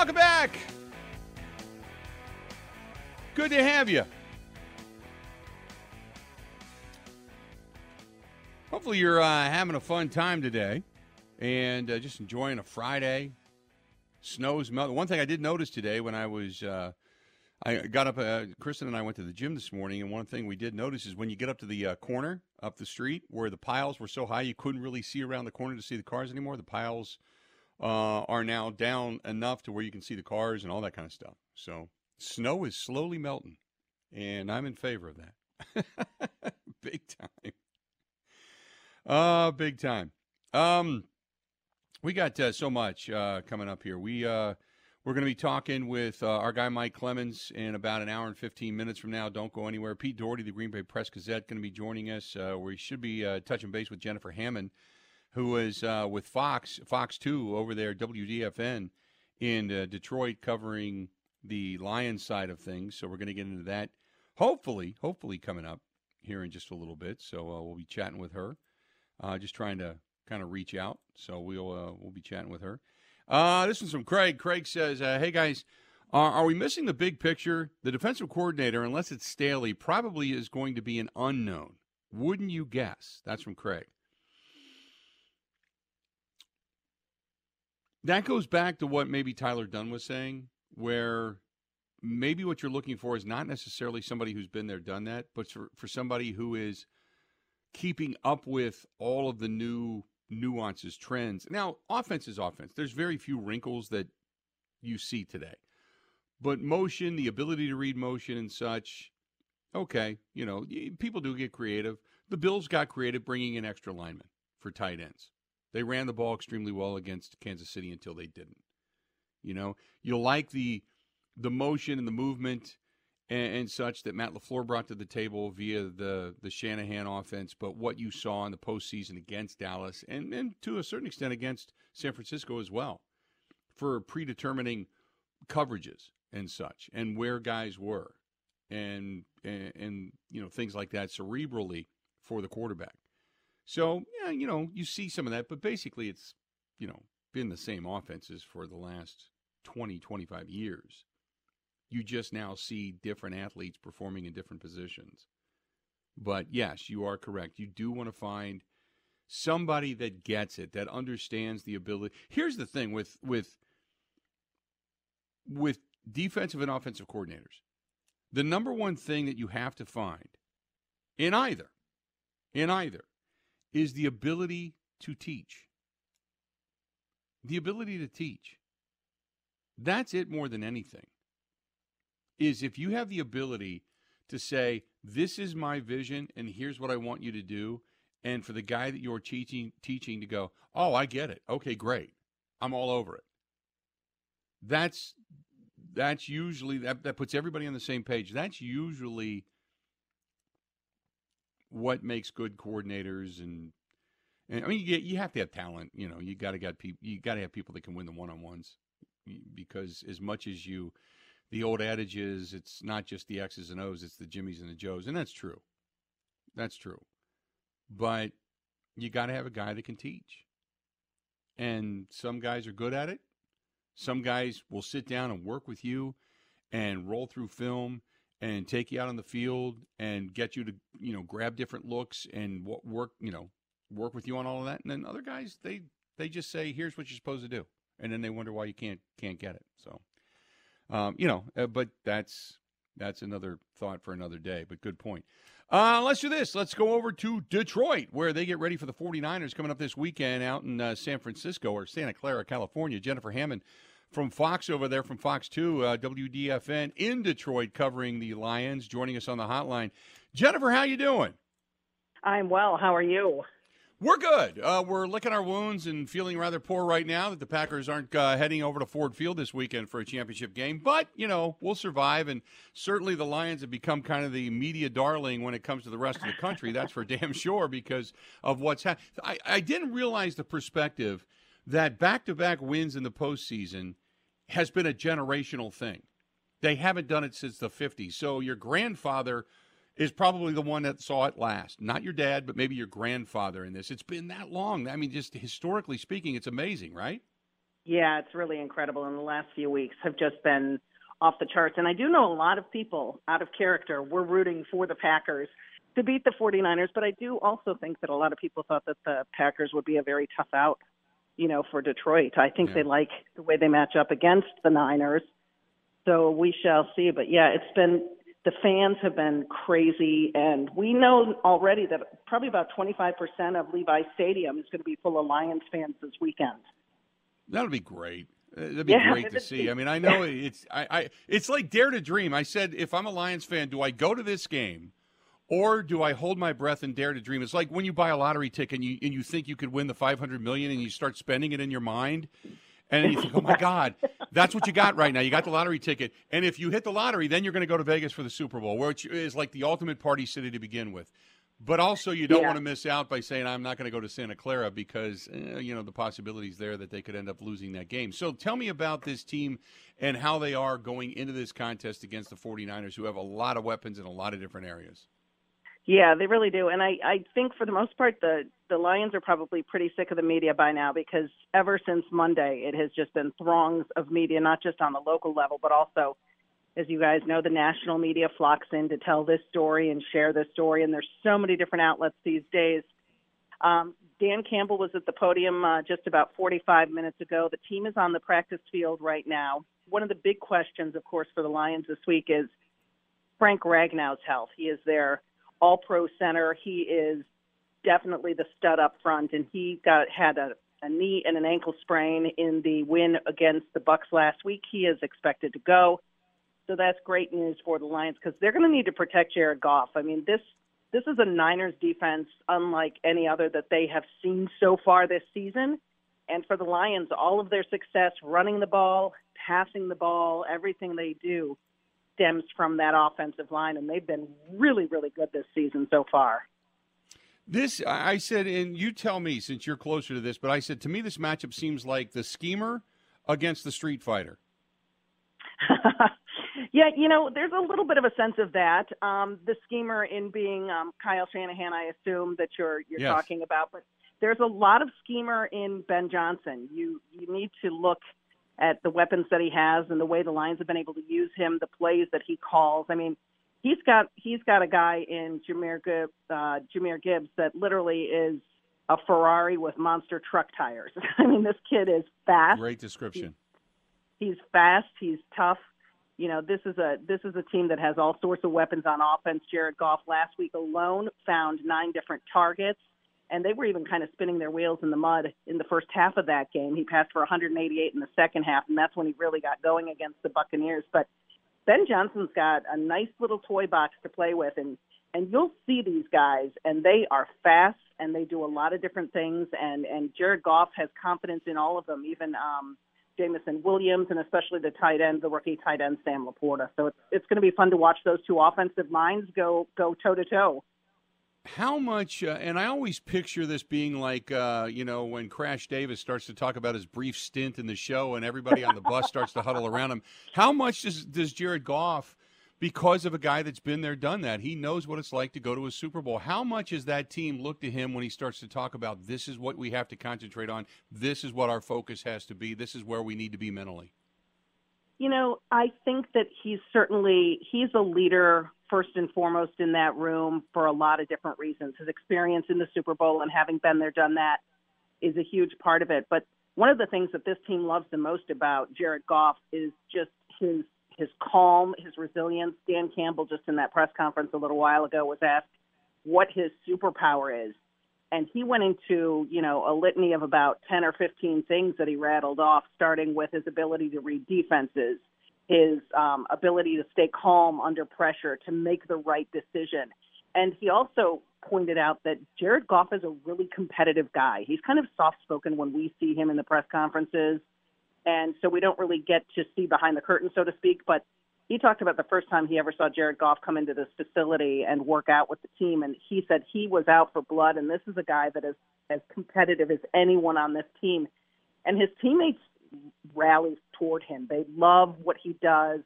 Welcome back. Good to have you. Hopefully, you're uh, having a fun time today and uh, just enjoying a Friday. Snow's melting. One thing I did notice today when I was, uh, I got up, uh, Kristen and I went to the gym this morning, and one thing we did notice is when you get up to the uh, corner up the street where the piles were so high you couldn't really see around the corner to see the cars anymore, the piles uh, are now down enough to where you can see the cars and all that kind of stuff. So snow is slowly melting, and I'm in favor of that. big time. Uh, big time. Um, we got uh, so much uh, coming up here. We uh, we're going to be talking with uh, our guy Mike Clemens in about an hour and 15 minutes from now. Don't go anywhere. Pete Dougherty, the Green Bay Press Gazette, going to be joining us. Uh, we should be uh, touching base with Jennifer Hammond who was uh, with Fox, Fox 2 over there, WDFN in uh, Detroit, covering the Lions side of things. So we're going to get into that, hopefully, hopefully coming up here in just a little bit. So uh, we'll be chatting with her, uh, just trying to kind of reach out. So we'll uh, we'll be chatting with her. Uh, this one's from Craig. Craig says, "Hey guys." are we missing the big picture? The defensive coordinator, unless it's Staley, probably is going to be an unknown. Wouldn't you guess? That's from Craig. That goes back to what maybe Tyler Dunne was saying, where maybe what you're looking for is not necessarily somebody who's been there, done that, but for, for somebody who is keeping up with all of the new nuances, trends. Now, offense is offense. There's very few wrinkles that you see today. But motion, the ability to read motion and such, okay, you know, people do get creative. The Bills got creative bringing in extra linemen for tight ends. They ran the ball extremely well against Kansas City until they didn't. You know, you like the the motion and the movement and, and, such that Matt LaFleur brought to the table via the the Shanahan offense, but what you saw in the postseason against Dallas and, and to a certain extent against San Francisco as well, for predetermining coverages and such and where guys were and and, and you know things like that cerebrally for the quarterback. So, yeah, you know, you see some of that, but basically it's, you know, been the same offenses for the last 20, 25 years. You just now see different athletes performing in different positions. But yes, you are correct. You do want to find somebody that gets it, that understands the ability. Here's the thing with with with defensive and offensive coordinators. The number one thing that you have to find in either in either is the ability to teach. The ability to teach. That's it more than anything. Is if you have the ability to say, This is my vision, and here's what I want you to do. And for the guy that you're teaching, teaching to go, Oh, I get it. Okay, great. I'm all over it. That's that's usually that, that puts everybody on the same page. That's usually what makes good coordinators and, and I mean you, get, you have to have talent. You know, you got to got people. You got to have people that can win the one on ones because as much as you, the old adage is it's not just the X's and O's, it's the Jimmies and the Joes, and that's true. That's true. But you got to have a guy that can teach. And some guys are good at it. Some guys will sit down and work with you and roll through film and take you out on the field and get you to you know grab different looks and work you know work with you on all of that. And then other guys they they just say here's what you're supposed to do. And then they wonder why you can't can't get it. So um, you know uh, but that's that's another thought for another day but good point. Uh, let's do this. Let's go over to detroit where they get ready for the 49ers coming up this weekend out in uh, san francisco or santa clara california. Jennifer hammond from Fox over there, from Fox 2, uh, WDFN in Detroit, covering the Lions, joining us on the hotline. Jennifer, how you doing? I'm well. How are you? We're good. Uh, we're licking our wounds and feeling rather poor right now that the Packers aren't uh, heading over to Ford Field this weekend for a championship game. But, you know, we'll survive. And certainly the Lions have become kind of the media darling when it comes to the rest of the country. That's for damn sure because of what's happened. I, I didn't realize the perspective that back to back wins in the postseason has been a generational thing. They haven't done it since the 50s. So your grandfather is probably the one that saw it last. Not your dad, but maybe your grandfather in this. It's been that long. I mean, just historically speaking, it's amazing, right? Yeah, it's really incredible. And the last few weeks have just been off the charts. And I do know a lot of people out of character were rooting for the Packers to beat the 49ers, but I do also think that a lot of people thought that the Packers would be a very tough out, you know, for Detroit. I think yeah. they like the way they match up against the Niners. So we shall see. But yeah, it's been the fans have been crazy, and we know already that probably about 25% of Levi Stadium is going to be full of Lions fans this weekend. That'll be great. Uh, that'd be yeah, great to see. I mean, I know it's I, I it's like dare to dream. I said if I'm a Lions fan, do I go to this game or do I hold my breath and dare to dream? It's like when you buy a lottery ticket and you and you think you could win the 500 million and you start spending it in your mind and you think, "Oh my god, that's what you got right now. You got the lottery ticket." And if you hit the lottery, then you're going to go to Vegas for the Super Bowl, which is like the ultimate party city to begin with. But also, you don't yeah. want to miss out by saying, I'm not going to go to Santa Clara because, eh, you know, the possibilities there that they could end up losing that game. So tell me about this team and how they are going into this contest against the 49ers, who have a lot of weapons in a lot of different areas. Yeah, they really do. And I, I think for the most part, the, the Lions are probably pretty sick of the media by now because ever since Monday, it has just been throngs of media, not just on the local level, but also – as you guys know, the national media flocks in to tell this story and share this story, and there's so many different outlets these days. Um, Dan Campbell was at the podium uh, just about 45 minutes ago. The team is on the practice field right now. One of the big questions, of course, for the Lions this week is Frank Ragnow's health. He is their all-pro center. He is definitely the stud up front, and he got had a, a knee and an ankle sprain in the win against the Bucks last week. He is expected to go. So that's great news for the Lions because they're going to need to protect Jared Goff. I mean, this this is a Niners defense unlike any other that they have seen so far this season. And for the Lions, all of their success running the ball, passing the ball, everything they do stems from that offensive line, and they've been really, really good this season so far. This, I said, and you tell me since you're closer to this, but I said to me, this matchup seems like the schemer against the street fighter. Yeah, you know, there's a little bit of a sense of that. Um, the schemer in being um, Kyle Shanahan, I assume that you're you're yes. talking about, but there's a lot of schemer in Ben Johnson. You you need to look at the weapons that he has and the way the Lions have been able to use him, the plays that he calls. I mean, he's got he's got a guy in Jahmyr Gibbs, uh, Jahmyr Gibbs that literally is a Ferrari with monster truck tires. I mean, this kid is fast. Great description. He's, he's fast. He's tough you know, this is a this is a team that has all sorts of weapons on offense. Jared Goff last week alone found nine different targets, and they were even kind of spinning their wheels in the mud in the first half of that game. He passed for 188 in the second half, and that's when he really got going against the Buccaneers. But Ben Johnson's got a nice little toy box to play with, and and you'll see these guys, and they are fast and they do a lot of different things. And and Jared Goff has confidence in all of them, even. um Jameson Williams, and especially the tight end, the rookie tight end Sam LaPorta. So it's it's going to be fun to watch those two offensive minds go go toe to toe. How much? Uh, and I always picture this being like uh, you know when Crash Davis starts to talk about his brief stint in the show, and everybody on the bus starts to huddle around him. How much does does Jared Goff? because of a guy that's been there, done that. He knows what it's like to go to a Super Bowl. How much does that team look to him when he starts to talk about this is what we have to concentrate on? This is what our focus has to be. This is where we need to be mentally. You know, I think that he's certainly he's a leader first and foremost in that room for a lot of different reasons. His experience in the Super Bowl and having been there, done that is a huge part of it. But one of the things that this team loves the most about Jared Goff is just his his calm, his resilience. Dan Campbell, just in that press conference a little while ago, was asked what his superpower is. And he went into, you know, a litany of about 10 or 15 things that he rattled off, starting with his ability to read defenses, his um, ability to stay calm under pressure, to make the right decision. And he also pointed out that Jared Goff is a really competitive guy. He's kind of soft spoken when we see him in the press conferences and so we don't really get to see behind the curtain, so to speak. But he talked about the first time he ever saw Jared Goff come into this facility and work out with the team, and he said he was out for blood. And this is a guy that is as competitive as anyone on this team, and his teammates rally toward him. They love what he does.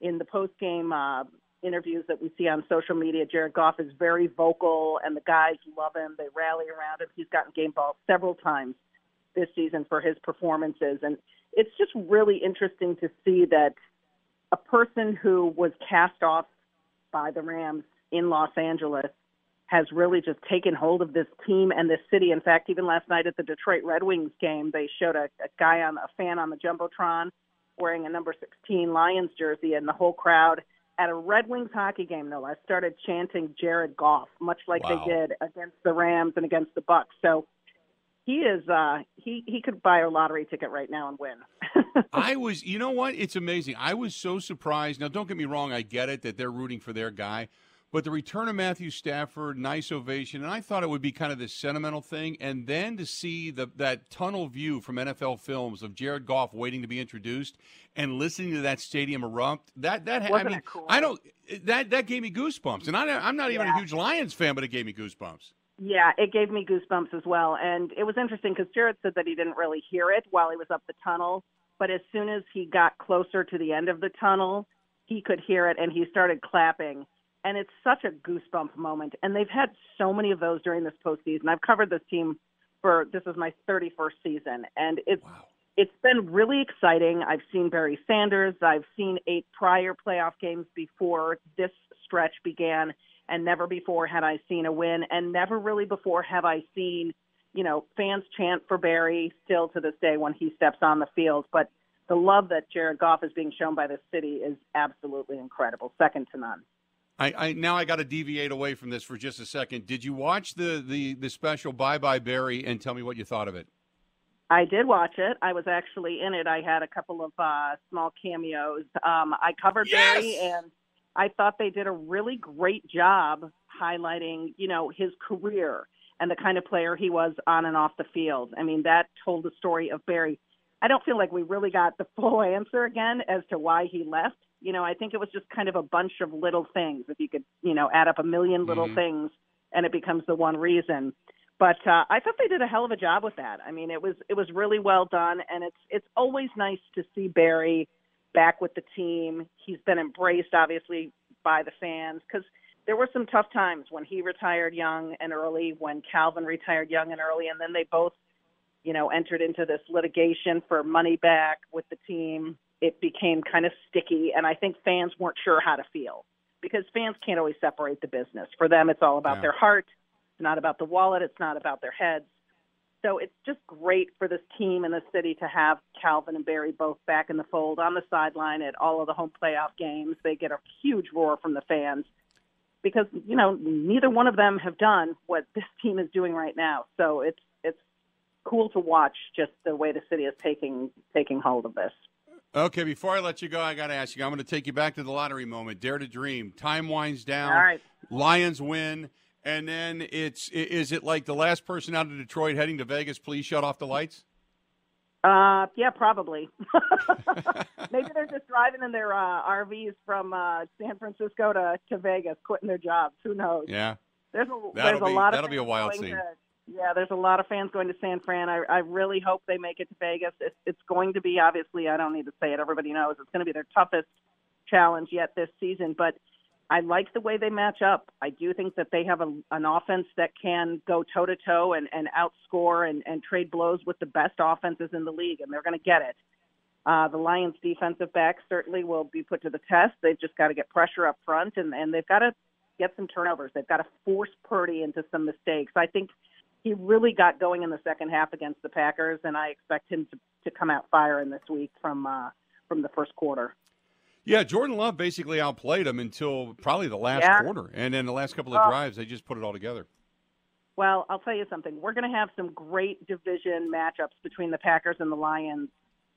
In the post game uh, interviews that we see on social media, Jared Goff is very vocal, and the guys love him. They rally around him. He's gotten game balls several times this season for his performances. And it's just really interesting to see that a person who was cast off by the Rams in Los Angeles has really just taken hold of this team and this city. In fact, even last night at the Detroit Red Wings game, they showed a, a guy on a fan on the jumbotron wearing a number 16 Lions jersey, and the whole crowd at a Red Wings hockey game, no less, started chanting Jared Goff, much like wow. they did against the Rams and against the Bucks. So he is uh he he could buy a lottery ticket right now and win. I was you know what? It's amazing. I was so surprised. Now don't get me wrong, I get it that they're rooting for their guy. But the return of Matthew Stafford, nice ovation, and I thought it would be kind of this sentimental thing, and then to see the that tunnel view from NFL films of Jared Goff waiting to be introduced and listening to that stadium erupt. That that Wasn't I mean, cool? I don't that that gave me goosebumps, and I, I'm not even yeah. a huge Lions fan, but it gave me goosebumps. Yeah, it gave me goosebumps as well. And it was interesting because Jared said that he didn't really hear it while he was up the tunnel. But as soon as he got closer to the end of the tunnel, he could hear it and he started clapping. And it's such a goosebump moment. And they've had so many of those during this postseason. I've covered this team for this is my 31st season. And it's wow. it's been really exciting. I've seen Barry Sanders. I've seen eight prior playoff games before this stretch began and never before had I seen a win, and never really before have I seen, you know, fans chant for Barry still to this day when he steps on the field. But the love that Jared Goff is being shown by the city is absolutely incredible, second to none. I, I now I got to deviate away from this for just a second. Did you watch the the the special Bye Bye Barry and tell me what you thought of it? I did watch it. I was actually in it. I had a couple of uh, small cameos. Um, I covered yes! Barry and I thought they did a really great job highlighting, you know, his career and the kind of player he was on and off the field. I mean, that told the story of Barry. I don't feel like we really got the full answer again as to why he left. You know, I think it was just kind of a bunch of little things. If you could, you know, add up a million little mm-hmm. things and it becomes the one reason. But uh, I thought they did a hell of a job with that. I mean, it was it was really well done, and it's it's always nice to see Barry back with the team. He's been embraced, obviously, by the fans because there were some tough times when he retired young and early, when Calvin retired young and early, and then they both, you know, entered into this litigation for money back with the team. It became kind of sticky, and I think fans weren't sure how to feel because fans can't always separate the business. For them, it's all about yeah. their heart. It's not about the wallet. It's not about their heads. So it's just great for this team and the city to have Calvin and Barry both back in the fold on the sideline at all of the home playoff games. They get a huge roar from the fans because you know neither one of them have done what this team is doing right now. So it's it's cool to watch just the way the city is taking taking hold of this. Okay, before I let you go, I got to ask you. I'm going to take you back to the lottery moment. Dare to dream. Time winds down. All right. Lions win. And then it's is it like the last person out of Detroit heading to Vegas? Please shut off the lights. Uh, yeah, probably. Maybe they're just driving in their uh, RVs from uh, San Francisco to, to Vegas, quitting their jobs. Who knows? Yeah, there's a that'll there's a lot of that'll be a wild scene. To, yeah, there's a lot of fans going to San Fran. I, I really hope they make it to Vegas. It's, it's going to be obviously. I don't need to say it. Everybody knows it's going to be their toughest challenge yet this season, but I like the way they match up. I do think that they have a, an offense that can go toe to toe and and outscore and, and trade blows with the best offenses in the league, and they're going to get it. Uh, the Lions' defensive backs certainly will be put to the test. They've just got to get pressure up front, and, and they've got to get some turnovers. They've got to force Purdy into some mistakes. I think he really got going in the second half against the Packers, and I expect him to, to come out firing this week from uh, from the first quarter. Yeah, Jordan Love basically outplayed him until probably the last Yeah. quarter, and then the last couple of Oh. drives, they just put it all together. Well, I'll tell you something. We're going to have some great division matchups between the Packers and the Lions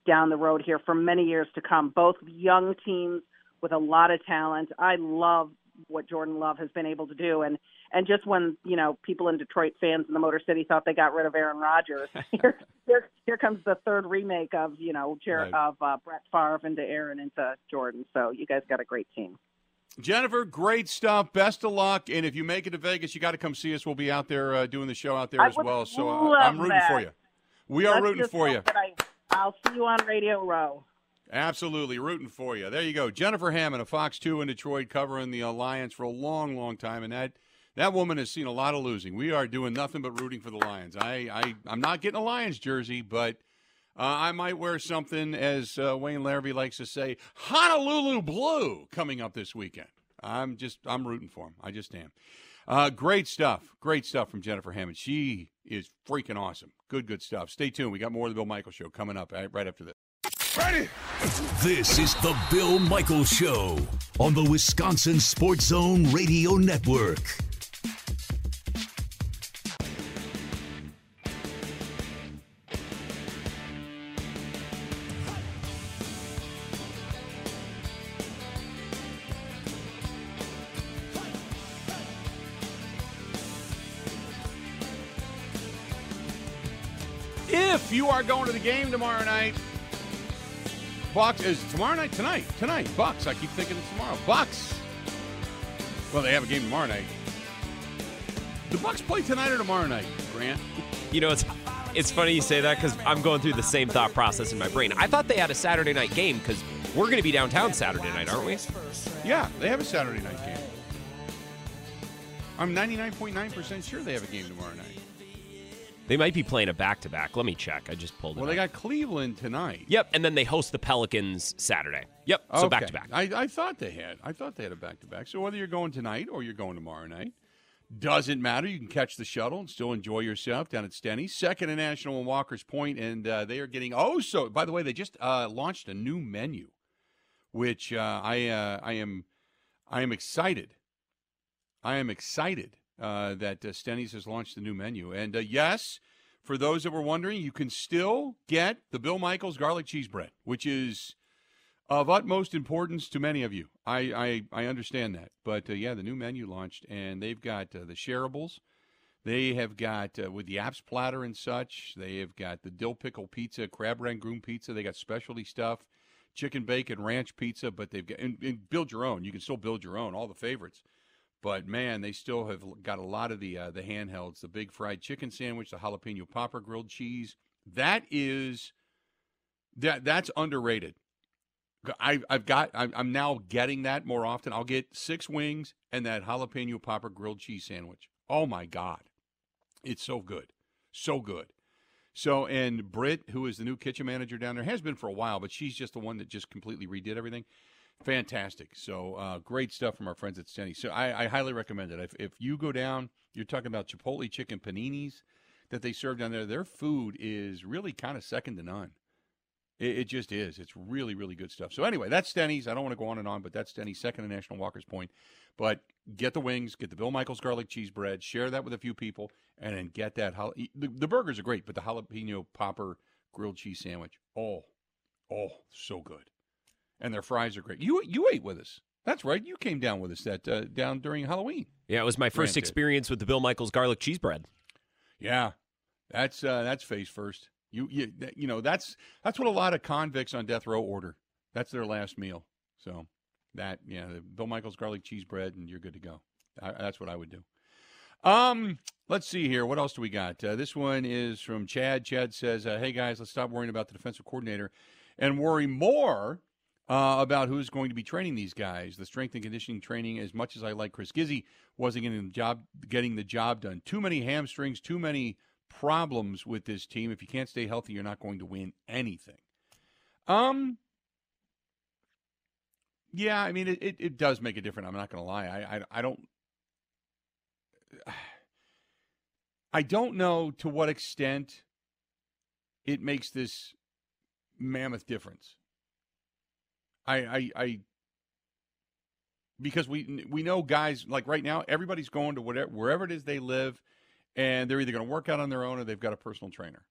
down the road here for many years to come. Both young teams with a lot of talent. I love what Jordan Love has been able to do, and and just when you know people in Detroit fans in the Motor City thought they got rid of Aaron Rodgers, here here, here comes the third remake of you know Jer- Right. of uh, Brett Favre into Aaron into Jordan. So you guys got a great team. Jennifer, great stuff. Best of luck. And if you make it to Vegas, you got to come see us. We'll be out there uh, doing the show out there I as well. So uh, I'm rooting that. for you. We are Let's rooting for you. I, I'll see you on Radio Row. Absolutely rooting for you. There you go. Jennifer Hammond of Fox 2 in Detroit covering the Lions for a long, long time. And that that woman has seen a lot of losing. We are doing nothing but rooting for the Lions. I, I, I'm not getting a Lions jersey, but Uh, I might wear something, as uh, Wayne Larrivee likes to say, Honolulu blue coming up this weekend. I'm just, I'm rooting for him. I just am. Uh, great stuff. Great stuff from Jennifer Hammond. She is freaking awesome. Good, good stuff. Stay tuned. We got more of the Bill Michael Show coming up right, right after this. Ready? This is the Bill Michaels Show on the Wisconsin Sports Zone Radio Network. If you are going to the game tomorrow night, Bucks is tomorrow night tonight tonight Bucks. I keep thinking it's tomorrow. Bucks. Well, they have a game tomorrow night. The Bucks play tonight or tomorrow night, Grant? You know, it's it's funny you say that because I'm going through the same thought process in my brain. I thought they had a Saturday night game because we're going to be downtown Saturday night, aren't we? Yeah, they have a Saturday night game. I'm 99.9% sure they have a game tomorrow night. They might be playing a back to back. Let me check. I just pulled it. Well, they got Cleveland tonight. Yep, and then they host the Pelicans Saturday. Yep, so back to back. I, I thought they had. I thought they had a back to back. So whether you're going tonight or you're going tomorrow night, doesn't matter. You can catch the shuttle and still enjoy yourself down at Stenny's, second and National and Walker's Point, and uh, they are getting oh so. By the way, they just uh, launched a new menu, which uh, I uh, I am I am excited. I am excited uh, that uh, Stenny's has launched a new menu, and uh, yes. For those that were wondering, you can still get the Bill Michaels garlic cheese bread, which is of utmost importance to many of you. I I, I understand that, but uh, yeah, the new menu launched, and they've got uh, the shareables. They have got uh, with the apps platter and such. They have got the dill pickle pizza, crab rangoon pizza. They got specialty stuff, chicken bacon ranch pizza. But they've got and, and build your own. You can still build your own. All the favorites. But man, they still have got a lot of the uh, the handhelds. The big fried chicken sandwich, the jalapeno popper grilled cheese. That is that that's underrated. I, I've got. I'm, now getting that more often. I'll get six wings and that jalapeno popper grilled cheese sandwich. Oh my god, it's so good, so good. So and Britt, who is the new kitchen manager down there, has been for a while, but she's just the one that just completely redid everything. Fantastic. So uh, great stuff from our friends at Stenny. So I, I highly recommend it. If, if you go down, you're talking about Chipotle chicken paninis that they serve down there. Their food is really kind of second to none. It, it just is. It's really, really good stuff. So anyway, that's Stenny's. I don't want to go on and on, but that's Stenny's second to National Walker's Point. But get the wings, get the Bill Michaels garlic cheese bread, share that with a few people, and then get that. The, the burgers are great, but the jalapeno popper grilled cheese sandwich, oh, oh, so good. And their fries are great. You you ate with us. That's right. You came down with us that uh, down during Halloween. Yeah, it was my first Granted. experience with the Bill Michaels garlic cheese bread. Yeah, that's uh, that's face first. You you that- you know that's that's what a lot of convicts on death row order. That's their last meal. So that yeah, the Bill Michaels garlic cheese bread, and you're good to go. I, that's what I would do. Um, let's see here. What else do we got? Uh, this one is from Chad. Chad says, uh, "Hey guys, let's stop worrying about the defensive coordinator and worry more." Uh, about who's going to be training these guys. The strength and conditioning training, as much as I like Chris Gizzi, wasn't getting the job getting the job done. Too many hamstrings, too many problems with this team. If you can't stay healthy, you're not going to win anything. Um. Yeah, I mean it, it, it does make a difference. I'm not going to lie. I, I I don't I don't know to what extent it makes this mammoth difference. I I, I because we we know guys like right now everybody's going to whatever wherever it is they live and they're either going to work out on their own or they've got a personal trainer.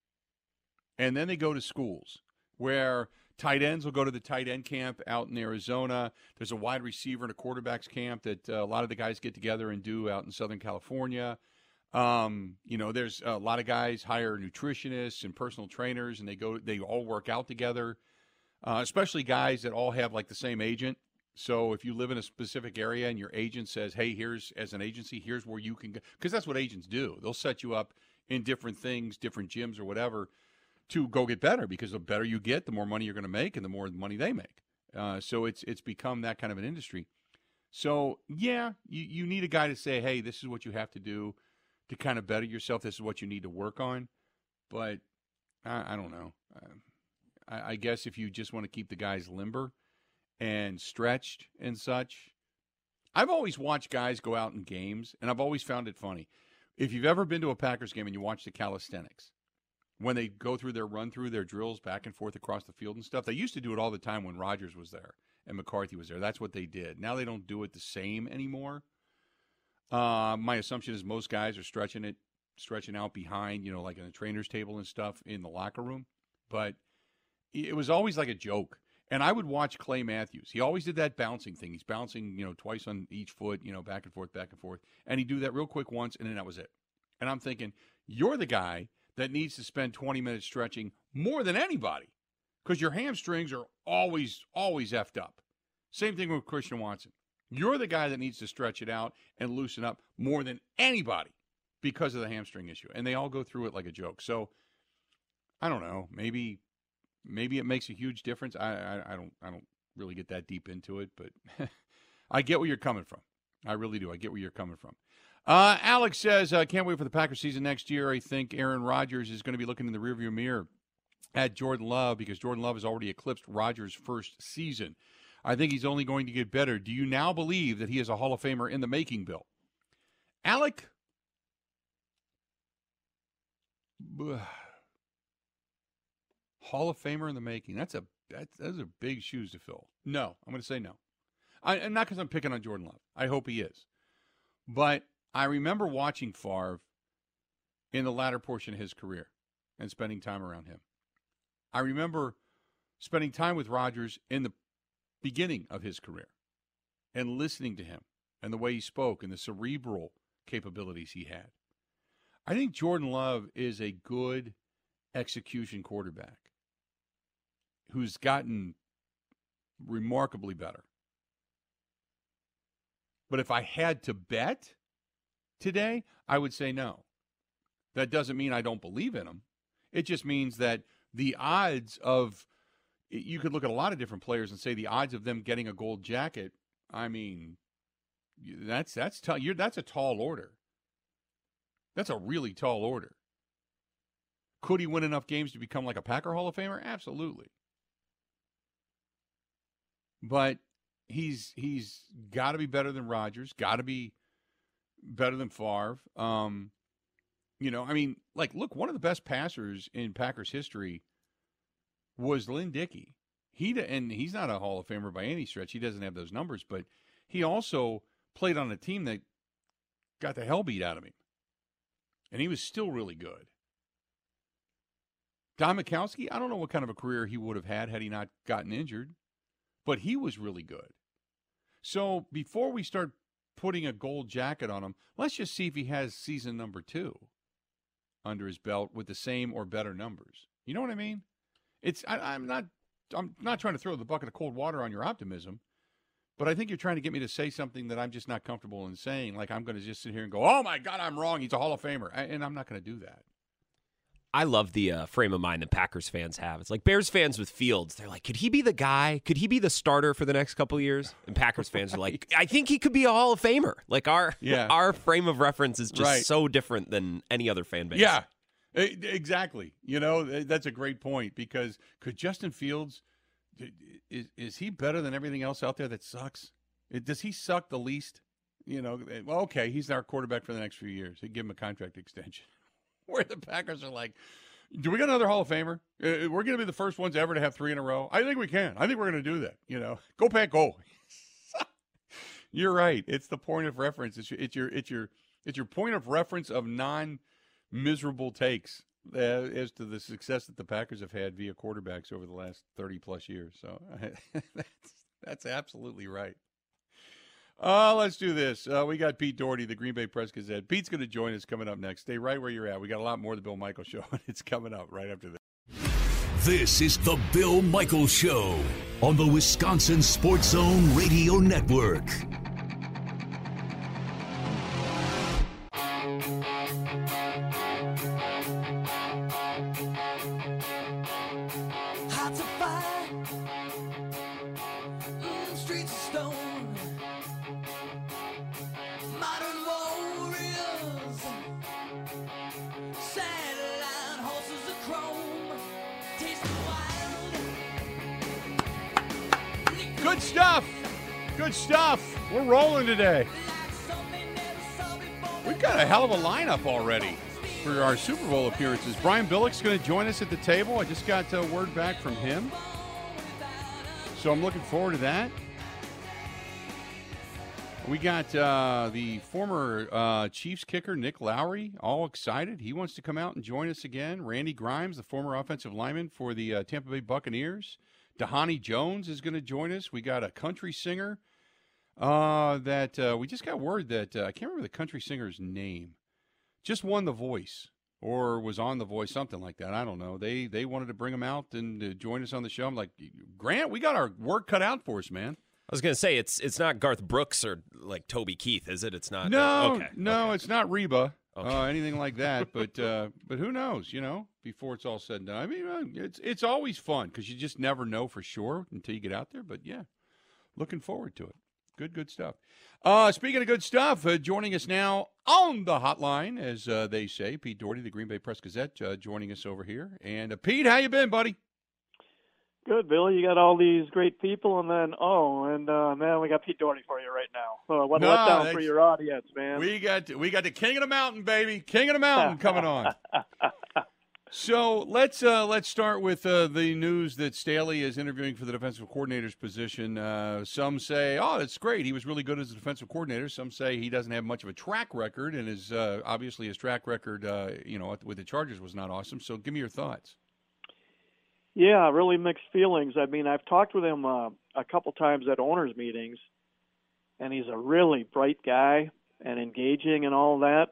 And then they go to schools where tight ends will go to the tight end camp out in Arizona. There's a wide receiver and a quarterbacks camp that uh, a lot of the guys get together and do out in Southern California. Um, you know, there's a lot of guys hire nutritionists and personal trainers, and they go, they all work out together. Uh, especially guys that all have like the same agent. So if you live in a specific area and your agent says, "Hey, here's as an agency, here's where you can go," because that's what agents do. They'll set you up in different things, different gyms or whatever, to go get better. Because the better you get, the more money you're going to make, and the more money they make. Uh, so it's it's become that kind of an industry. So yeah, you you need a guy to say, "Hey, this is what you have to do to kind of better yourself. This is what you need to work on." But I, I don't know. I, I guess if you just want to keep the guys limber and stretched and such. I've always watched guys go out in games, and I've always found it funny. If you've ever been to a Packers game and you watch the calisthenics, when they go through their run through their drills back and forth across the field and stuff, they used to do it all the time when Rodgers was there and McCarthy was there. That's what they did. Now they don't do it the same anymore. Uh, my assumption is most guys are stretching it, stretching out behind, you know, like in the trainer's table and stuff in the locker room. But it was always like a joke. And I would watch Clay Matthews. He always did that bouncing thing. He's bouncing, you know, twice on each foot, you know, back and forth, back and forth. And he'd do that real quick once, and then that was it. And I'm thinking, you're the guy that needs to spend 20 minutes stretching more than anybody because your hamstrings are always, always effed up. Same thing with Christian Watson. You're the guy that needs to stretch it out and loosen up more than anybody because of the hamstring issue. And they all go through it like a joke. So I don't know. Maybe maybe it makes a huge difference. I, I, I don't I don't really get that deep into it, but I get where you're coming from. I really do. I get where you're coming from. Uh, Alex says, I uh, can't wait for the Packers season next year. I think Aaron Rodgers is going to be looking in the rearview mirror at Jordan Love because Jordan Love has already eclipsed Rodgers' first season. I think he's only going to get better. Do you now believe that he is a Hall of Famer in the making, Bill? Alec, Hall of Famer in the making. That's a that's those are big shoes to fill. No, I'm going to say no. I, and not because I'm picking on Jordan Love. I hope he is, but I remember watching Favre in the latter portion of his career and spending time around him. I remember spending time with Rodgers in the beginning of his career and listening to him and the way he spoke and the cerebral capabilities he had. I think Jordan Love is a good execution quarterback who's gotten remarkably better. But if I had to bet today, I would say no. That doesn't mean I don't believe in him. It just means that the odds of you could look at a lot of different players and say the odds of them getting a gold jacket. I mean, that's that's t- you're, that's a tall order. That's a really tall order. Could he win enough games to become like a Packer Hall of Famer? Absolutely but he's he's got to be better than Rodgers, got to be better than Favre. Um, you know, I mean, like, look, one of the best passers in Packers history was Lynn Dickey. He and he's not a Hall of Famer by any stretch. He doesn't have those numbers, but he also played on a team that got the hell beat out of him, and he was still really good. Don Majkowski, I don't know what kind of a career he would have had had he not gotten injured but he was really good. So before we start putting a gold jacket on him, let's just see if he has season number two under his belt with the same or better numbers. You know what I mean? It's I, am not I'm not trying to throw the bucket of cold water on your optimism, but I think you're trying to get me to say something that I'm just not comfortable in saying. Like I'm going to just sit here and go, "Oh my God, I'm wrong. He's a Hall of Famer," and I'm not going to do that. I love the uh, frame of mind that Packers fans have. It's like Bears fans with Fields. They're like, could he be the guy? Could he be the starter for the next couple years? And Packers fans right. are like, I think he could be a Hall of Famer. Like our yeah. our frame of reference is just right. so different than any other fan base. Yeah, exactly. You know, that's a great point because could Justin Fields is is he better than everything else out there that sucks? Does he suck the least? You know, well, okay, he's our quarterback for the next few years. They give him a contract extension. where the Packers are like, do we got another Hall of Famer? Uh, uh we're going to be the first ones ever to have three in a row. I think we can. I think we're going to do that. You know, go Pack, go. You're right. It's the point of reference. It's your, it's your, it's your, it's your point of reference of non miserable takes uh, as to the success that the Packers have had via quarterbacks over the last 30 plus years. So that's, that's absolutely right. Uh, let's do this. Uh, we got Pete Dougherty, the Green Bay Press Gazette. Pete's going to join us coming up next. Stay right where you're at. We got a lot more of the Bill Michael Show, and it's coming up right after this. This is the Bill Michael Show on the Wisconsin Sports Zone Radio Network. We're today. We've got a hell of a lineup already for our Super Bowl appearances. Brian Billick's going to join us at the table. I just got a word back from him. So I'm looking forward to that. We got uh, the former uh, Chiefs kicker, Nick Lowery, all excited. He wants to come out and join us again. Randy Grimes, the former offensive lineman for the uh, Tampa Bay Buccaneers. Dhani Jones is going to join us. We got a country singer uh, that uh, we just got word that uh, I can't remember the country singer's name. Just won The Voice or was on The Voice, something like that. I don't know. They they wanted to bring him out and join us on the show. I'm like, Grant, we got our work cut out for us, man. I was gonna say it's it's not Garth Brooks or like Toby Keith, is it? It's not. No, uh, okay, no, okay. it's not Reba. Okay. Uh, anything like that, but uh, but who knows? You know, before it's all said and done. I mean, uh, it's it's always fun because you just never know for sure until you get out there. But yeah, looking forward to it. Good, good stuff. Uh, speaking of good stuff, uh, joining us now on the hotline, as uh, they say, Pete Dougherty, the Green Bay Press Gazette, uh, joining us over here. And uh, Pete, how you been, buddy? Good, Billy. You got all these great people, and then oh, and uh, man, we got Pete Dougherty for you right now. So what a No, letdown for your audience, man. We got we got the King of the Mountain, baby, King of the Mountain coming on. So let's uh, let's start with uh, the news that Staley is interviewing for the defensive coordinator's position. Uh, some say, "Oh, that's great. He was really good as a defensive coordinator." Some say he doesn't have much of a track record, and is uh, obviously his track record, uh, you know, with the Chargers was not awesome. So, give me your thoughts. Yeah, really mixed feelings. I mean, I've talked with him uh, a couple times at owners' meetings, and he's a really bright guy and engaging and all that.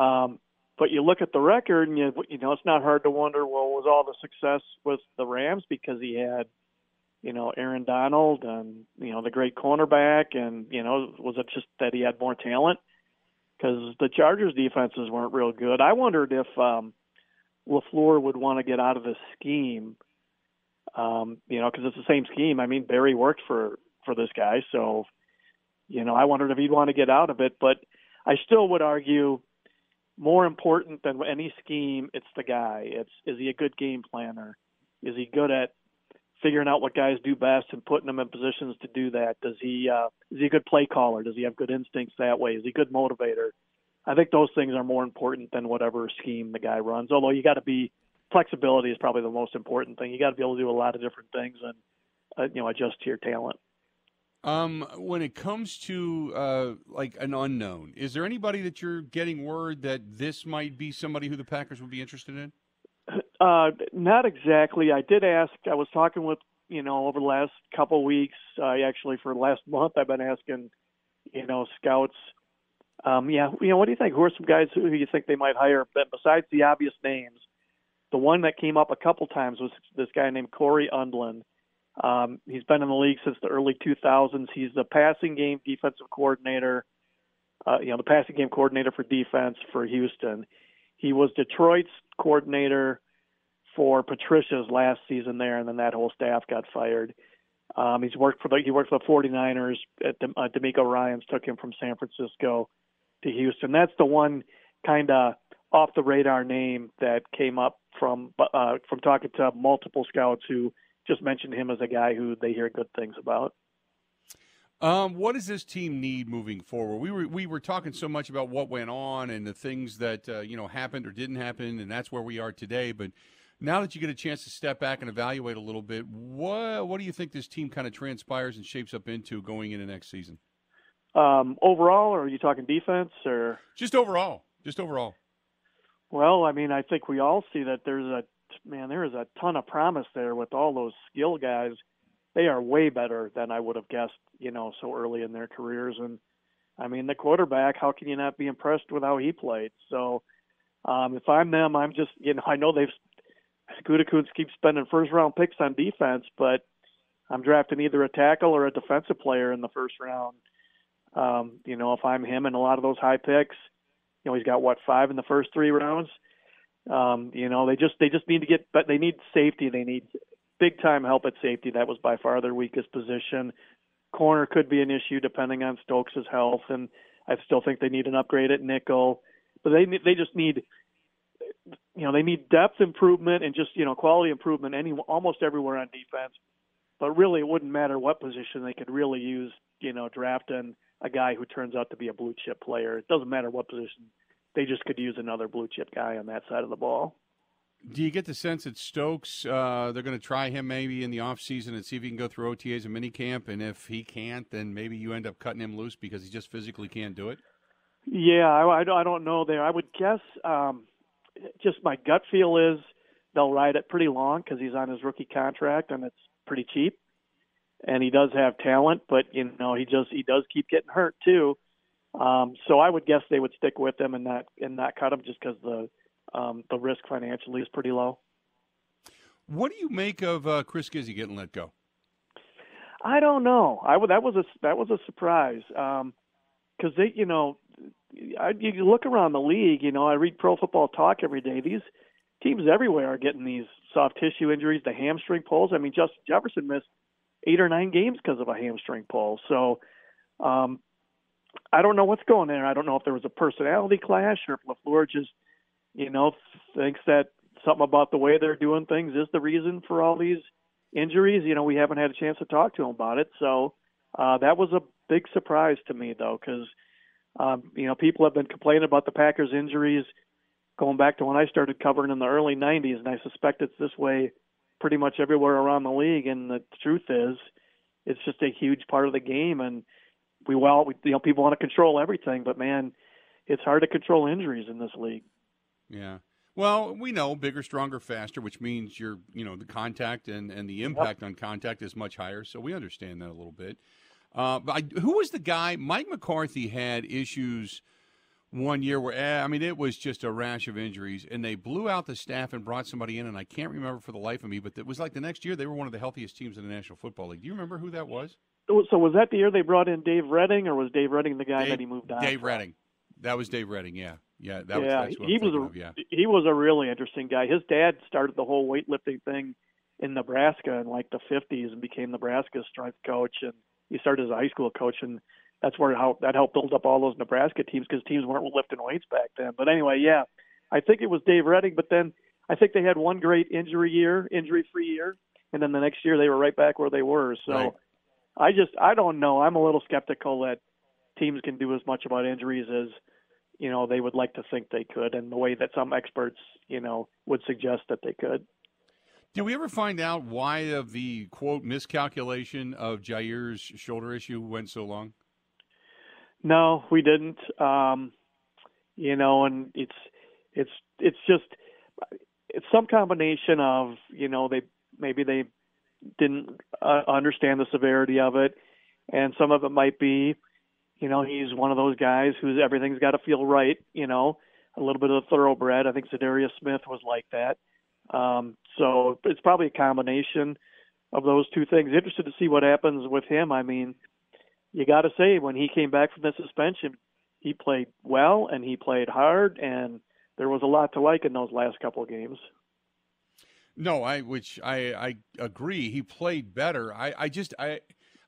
Um, but you look at the record, and you you know it's not hard to wonder, well, was all the success with the Rams because he had, you know, Aaron Donald and you know the great cornerback, and you know was it just that he had more talent? Because the Chargers' defenses weren't real good. I wondered if. Um, Lafleur would want to get out of this scheme, um, you know, because it's the same scheme. I mean, Barry worked for for this guy, so you know, I wondered if he'd want to get out of it. But I still would argue, more important than any scheme, it's the guy. It's is he a good game planner? Is he good at figuring out what guys do best and putting them in positions to do that? Does he uh, is he a good play caller? Does he have good instincts that way? Is he a good motivator? I think those things are more important than whatever scheme the guy runs. Although you got to be flexibility is probably the most important thing. You got to be able to do a lot of different things and uh, you know adjust to your talent. Um, when it comes to uh, like an unknown, is there anybody that you're getting word that this might be somebody who the Packers would be interested in? Uh, not exactly. I did ask. I was talking with you know over the last couple of weeks. Uh, actually, for the last month, I've been asking you know scouts. Um, yeah, you know, what do you think? Who are some guys who you think they might hire? But besides the obvious names, the one that came up a couple times was this guy named Cory Undlin. Um, he's been in the league since the early 2000s. He's the passing game defensive coordinator. Uh, you know, the passing game coordinator for defense for Houston. He was Detroit's coordinator for Patricia's last season there, and then that whole staff got fired. Um, he's worked for the he worked for the 49ers. At the, uh, DeMeco Ryans took him from San Francisco to Houston. That's the one kind of off the radar name that came up from uh, from talking to multiple scouts who just mentioned him as a guy who they hear good things about. Um, what does this team need moving forward? We were we were talking so much about what went on and the things that uh, you know happened or didn't happen, and that's where we are today. But now that you get a chance to step back and evaluate a little bit, what what do you think this team kind of transpires and shapes up into going into next season? Um, overall, or are you talking defense or? Just overall, just overall. Well, I mean, I think we all see that there's a man. There is a ton of promise there with all those skill guys. They are way better than I would have guessed, you know, so early in their careers. And I mean, the quarterback. How can you not be impressed with how he played? So, um, if I'm them, I'm just, you know, I know they've Gutekunst keeps spending first round picks on defense, but I'm drafting either a tackle or a defensive player in the first round. Um, you know, if I'm him and a lot of those high picks, you know, he's got what five in the first three rounds. Um, you know, they just they just need to get, but they need safety. They need big time help at safety. That was by far their weakest position. Corner could be an issue depending on Stokes' health, and I still think they need an upgrade at nickel. But they they just need, you know, they need depth improvement and just you know quality improvement any almost everywhere on defense. but really it wouldn't matter what position they could really use. You know, drafting a guy who turns out to be a blue chip player. It doesn't matter what position. They just could use another blue chip guy on that side of the ball. Do you get the sense that Stokes uh, they're going to try him maybe in the off season and see if he can go through OTAs and minicamp, and if he can't, then maybe you end up cutting him loose because he just physically can't do it? Yeah, I, I don't know there. I would guess um, just my gut feel is they'll ride it pretty long because he's on his rookie contract and it's pretty cheap, and he does have talent, but you know he just he does keep getting hurt too. Um, so I would guess they would stick with him and not and not cut him just because the um, the risk financially is pretty low. What do you make of uh, Chris Gizzi getting let go? I don't know. I that was a that was a surprise Um because um, they, you know, I, you look around the league. You know, I read Pro Football Talk every day. These teams everywhere are getting these soft tissue injuries, the hamstring pulls. I mean, Justin Jefferson missed eight or nine games because of a hamstring pull. So, um, I don't know what's going there. I don't know if there was a personality clash or if LaFleur just, you know, thinks that something about the way they're doing things is the reason for all these injuries. You know, we haven't had a chance to talk to him about it. So uh, that was a big surprise to me, though, because um, you know people have been complaining about the Packers' injuries going back to when I started covering in the early '90s, and I suspect it's this way pretty much everywhere around the league. And the truth is, it's just a huge part of the game, and we well, we, you know, people want to control everything, but man, it's hard to control injuries in this league. Yeah. Well, we know bigger, stronger, faster, which means your, you know, the contact and, and the impact yep. on contact is much higher. So we understand that a little bit. Uh, but I, who was the guy? Mike McCarthy had issues one year where eh, I mean it was just a rash of injuries, and they blew out the staff and brought somebody in, and I can't remember for the life of me. But it was like the next year they were one of the healthiest teams in the National Football League. Do you remember who that was? So was that the year they brought in Dave Redding, or was Dave Redding the guy Dave, that he moved on? Dave from? Redding. That was Dave Redding. Yeah, yeah. That yeah, was, he was a of, yeah. he was a really interesting guy. His dad started the whole weightlifting thing in Nebraska in like the 50s and became Nebraska's strength coach, and he started as a high school coach, and that's where how that helped build up all those Nebraska teams because teams weren't lifting weights back then. But anyway, yeah, I think it was Dave Redding, but then I think they had one great injury year, injury-free year, and then the next year they were right back where they were. So. Right. I just I don't know. I'm a little skeptical that teams can do as much about injuries as you know they would like to think they could, and the way that some experts you know would suggest that they could. Did we ever find out why of the quote miscalculation of Jaire's shoulder issue went so long? No, we didn't. Um, you know, and it's it's it's just it's some combination of you know they maybe they didn't uh, understand the severity of it, and some of it might be, you know, he's one of those guys who's everything's got to feel right. You know, a little bit of a thoroughbred. I think Za'Darius Smith was like that. Um, so it's probably a combination of those two things. Interested to see what happens with him. I mean, you got to say when he came back from the suspension, he played well and he played hard, and there was a lot to like in those last couple of games. No, I which I I agree. He played better. I I just I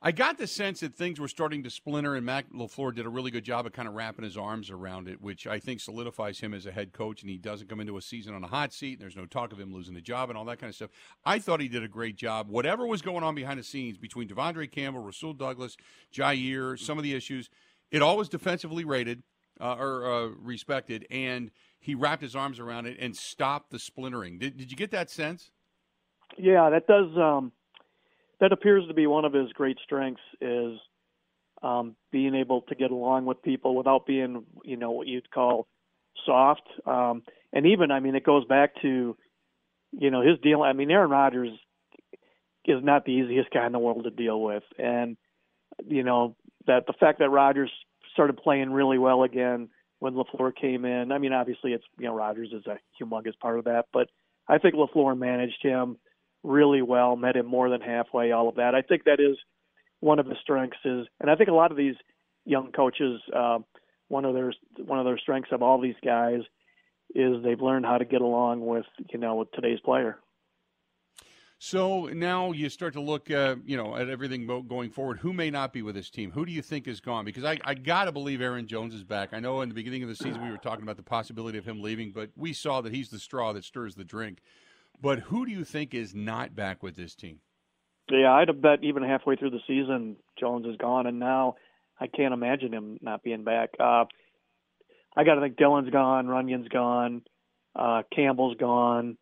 I got the sense that things were starting to splinter, and Matt LaFleur did a really good job of kind of wrapping his arms around it, which I think solidifies him as a head coach. And he doesn't come into a season on a hot seat. And There's no talk of him losing a job and all that kind of stuff. I thought he did a great job. Whatever was going on behind the scenes between De'Vondre Campbell, Rasul Douglas, Jaire, some of the issues, it all was defensively rated uh, or uh, respected, and he wrapped his arms around it and stopped the splintering. Did, did you get that sense? Yeah, that does. Um, that appears to be one of his great strengths is um, being able to get along with people without being, you know, what you'd call soft. Um, and even, I mean, it goes back to, you know, his deal. I mean, Aaron Rodgers is not the easiest guy in the world to deal with, and you know that the fact that Rodgers started playing really well again when LaFleur came in. I mean, obviously, it's you know Rodgers is a humongous part of that, but I think LaFleur managed him really well, met him more than halfway. All of that, I think that is one of the strengths is, and I think a lot of these young coaches, uh, one of their one of their strengths of all these guys is they've learned how to get along with you know with today's player. So now you start to look, uh, you know, at everything going forward. Who may not be with this team? Who do you think is gone? Because I, I got to believe Aaron Jones is back. I know in the beginning of the season we were talking about the possibility of him leaving, but we saw that he's the straw that stirs the drink. But who do you think is not back with this team? Yeah, I'd have bet even halfway through the season Jones is gone, and now I can't imagine him not being back. Uh, I got to think Dillon's gone, Runyan's gone, uh, Campbell's gone.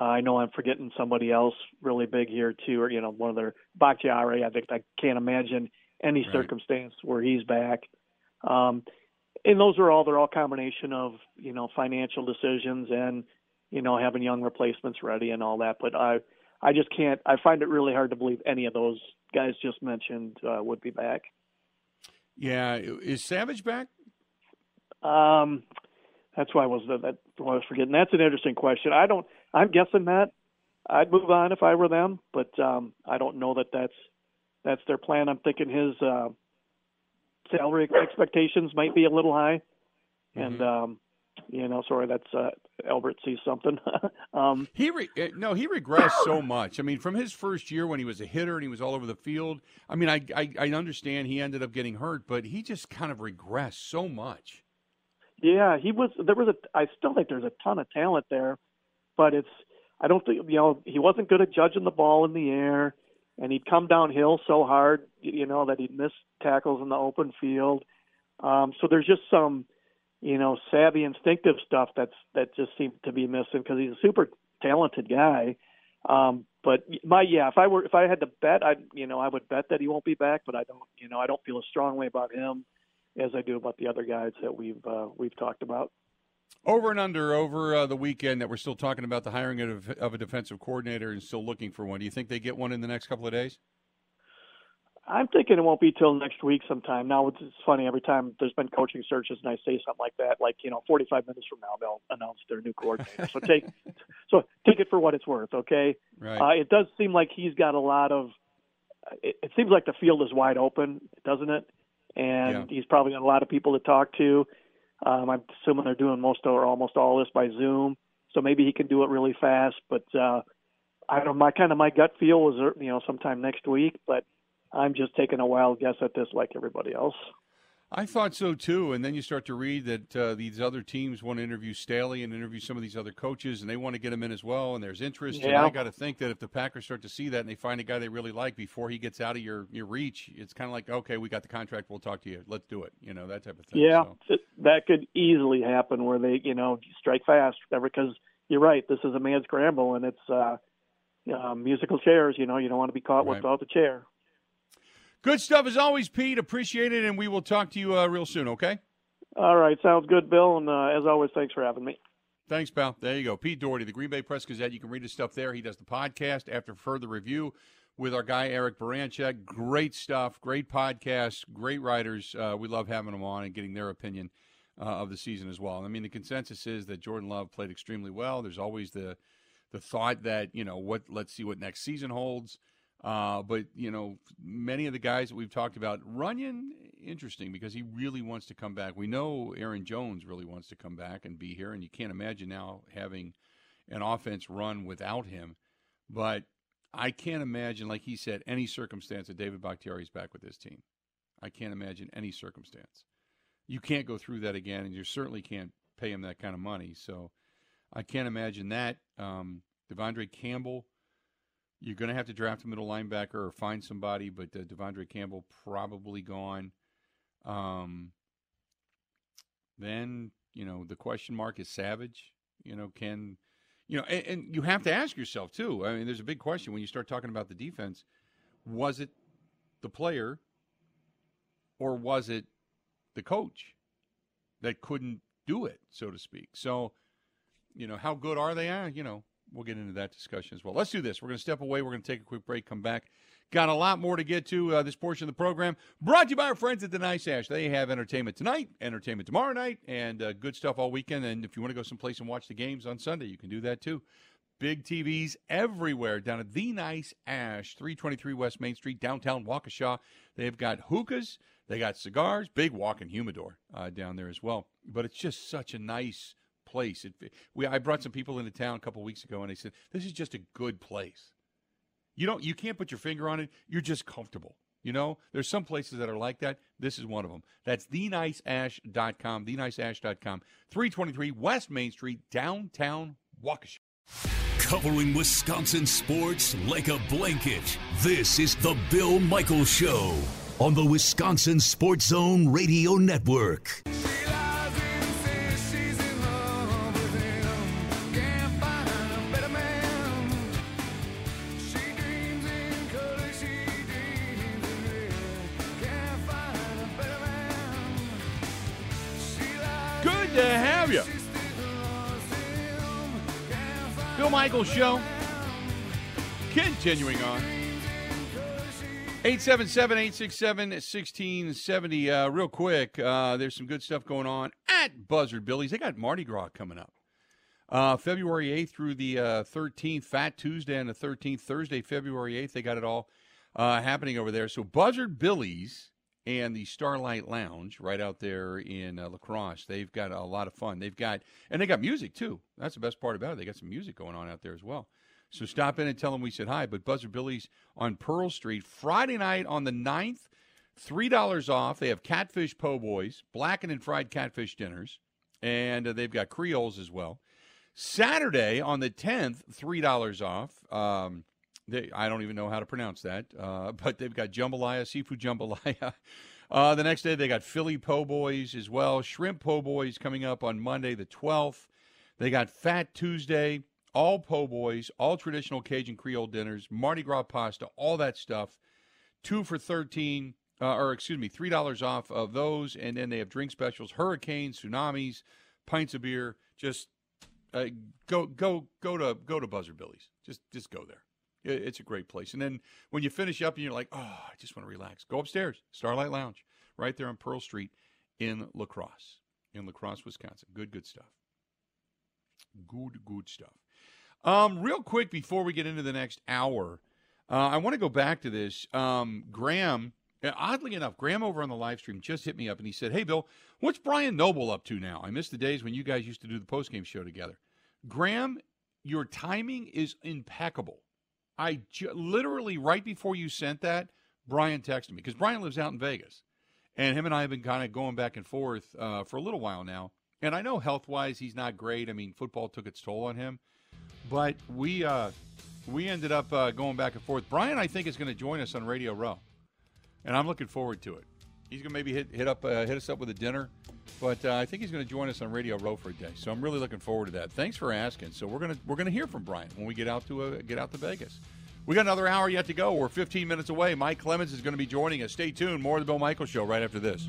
Uh, I know I'm forgetting somebody else really big here too, or you know, one of their Bakhtiari. I think I can't imagine any Right. circumstance where he's back. Um, and those are all they're all combination of you know financial decisions and you know having young replacements ready and all that. But I I just can't. I find it really hard to believe any of those guys just mentioned uh, would be back. Yeah, is Savage back? Um, that's why I was that why I was forgetting. That's an interesting question. I don't. I'm guessing that I'd move on if I were them, but um, I don't know that that's that's their plan. I'm thinking his uh, salary expectations might be a little high, and um, you know, sorry, that's uh, Albert sees something. um, He re- eh, no, he regressed so much. I mean, from his first year when he was a hitter and he was all over the field. I mean, I, I I understand he ended up getting hurt, but he just kind of regressed so much. Yeah, he was. There was a. I still think there's a ton of talent there, but it's. I don't think you know he wasn't good at judging the ball in the air, and he'd come downhill so hard, you know, that he'd miss tackles in the open field. Um, so there's just some, you know, savvy, instinctive stuff that's that just seemed to be missing because he's a super talented guy. Um, but my yeah, if I were if I had to bet, I you know I would bet that he won't be back, but I don't you know I don't feel as strongly about him as I do about the other guys that we've uh, we've talked about. Over and under over uh, the weekend that we're still talking about the hiring of, of a defensive coordinator and still looking for one. Do you think they get one in the next couple of days? I'm thinking it won't be till next week sometime. Now it's, it's funny every time there's been coaching searches and I say something like that, like you know, 45 minutes from now they'll announce their new coordinator. so take so take it for what it's worth, okay? Right. Uh, it does seem like he's got a lot of. It, it seems like the field is wide open, doesn't it? And he's probably got a lot of people to talk to. Um, I'm assuming they're doing most or almost all this by Zoom, so maybe he can do it really fast. But uh, I don't. My kind of my gut feel uh, you know sometime next week, but I'm just taking a wild guess at this, like everybody else. I thought so too. And then you start to read that uh, these other teams want to interview Staley and interview some of these other coaches, and they want to get him in as well. And there's interest. And I got to think that if the Packers start to see that and they find a guy they really like before he gets out of your, your reach, it's kind of like, okay, we got the contract. We'll talk to you. Let's do it. You know, that type of thing. Yeah, So, that could easily happen where they, you know, strike fast. Because you're right, this is a man's scramble, and it's uh, uh, musical chairs. You know, you don't want to be caught Right. without the chair. Good stuff as always, Pete. Appreciate it. And we will talk to you uh, real soon, okay? All right, sounds good, Bill. And uh, as always, thanks for having me. Thanks, pal. There you go. Pete Dougherty, the Green Bay Press Gazette. You can read his stuff there. He does the podcast after further review with our guy, Eric Baranchek. Great stuff. Great podcast. Great writers. Uh, we love having them on and getting their opinion uh, of the season as well. I mean, the consensus is that Jordan Love played extremely well. There's always the the thought that, you know, what let's see what next season holds. Uh, but, you know, many of the guys that we've talked about, Runyan, interesting because he really wants to come back. We know Aaron Jones really wants to come back and be here, and you can't imagine now having an offense run without him. But I can't imagine, like he said, any circumstance that David Bakhtiari is back with this team. I can't imagine any circumstance. You can't go through that again, and you certainly can't pay him that kind of money. So I can't imagine that. Um, De'Vondre Campbell, you're going to have to draft a middle linebacker or find somebody, but uh, De'Vondre Campbell probably gone. Um, then you know the question mark is Savage. You know, can you know, and, and you have to ask yourself too. I mean, there's a big question when you start talking about the defense. Was it the player, or was it the coach that couldn't do it, so to speak? So, you know, how good are they? Uh, you know, we'll get into that discussion as well. Let's do this. We're going to step away. We're going to take a quick break. Come back. Got a lot more to get to uh, this portion of the program. Brought to you by our friends at the Nice Ash. They have entertainment tonight, entertainment tomorrow night, and uh, good stuff all weekend. And if you want to go someplace and watch the games on Sunday, you can do that too. Big TVs everywhere down at the Nice Ash, 323 West Main Street, downtown Waukesha. They've got hookahs, they got cigars, big walk-in humidor uh, down there as well. But it's just such a nice place. It, we I brought some people into town a couple weeks ago, and they said this is just a good place. You don't you can't put your finger on it. You're just comfortable. You know, there's some places that are like that. This is one of them. That's theniceash.com, theniceash.com, 323 West Main Street, downtown Waukesha. Covering Wisconsin sports like a blanket. This is the Bill Michaels Show on the Wisconsin Sports Zone Radio Network. Bill Michaels Show. Continuing on. 877 867 1670. Uh, real quick, uh, there's some good stuff going on at Buzzard Billy's. They got Mardi Gras coming up. Uh, February 8th through the uh, 13th, Fat Tuesday and the 13th, Thursday, February 8th. They got it all uh, happening over there. So Buzzard Billy's and the Starlight Lounge right out there in uh, La Crosse. They've got a lot of fun. They've got, and they got music too. That's the best part about it. They got some music going on out there as well. So stop in and tell them we said hi. But Buzzard Billy's on Pearl Street, Friday night on the 9th, $3 off. They have catfish po' boys, blackened and fried catfish dinners, and uh, they've got Creoles as well. Saturday on the 10th, $3 off. Um, they, I don't even know how to pronounce that, uh, but they've got jambalaya, seafood jambalaya. Uh, the next day, they got Philly po' boys as well. Shrimp po' boys coming up on Monday, the 12th. They got Fat Tuesday, all po' boys, all traditional Cajun Creole dinners, Mardi Gras pasta, all that stuff. Two for 13 uh, or excuse me, three dollars off of those, and then they have drink specials: hurricanes, tsunamis, pints of beer. Just uh, go, go, go to go to Buzzard Billy's. Just, just go there. It- It's a great place. And then when you finish up and you're like, oh, I just want to relax, go upstairs, Starlight Lounge, right there on Pearl Street in La Crosse, in La Crosse, Wisconsin. Good, good stuff. Good, good stuff. Um, real quick before we get into the next hour, uh, I want to go back to this. Um, Graham, uh, oddly enough, Graham over on the live stream just hit me up and he said, Hey, Bill, what's Brian Noble up to now? I miss the days when you guys used to do the postgame show together. Graham, your timing is impeccable. I ju- literally, right before you sent that, Brian texted me because Brian lives out in Vegas. And him and I have been kind of going back and forth uh, for a little while now. And I know health wise, he's not great. I mean, football took its toll on him. But we uh, we ended up uh, going back and forth. Brian, I think, is going to join us on Radio Row, and I'm looking forward to it. He's going to maybe hit hit up uh, hit us up with a dinner, but uh, I think he's going to join us on Radio Row for a day. So I'm really looking forward to that. Thanks for asking. So we're gonna we're gonna hear from Brian when we get out to uh, get out to Vegas. We got another hour yet to go. We're 15 minutes away. Mike Clemens is going to be joining us. Stay tuned. More of the Bill Michael Show right after this.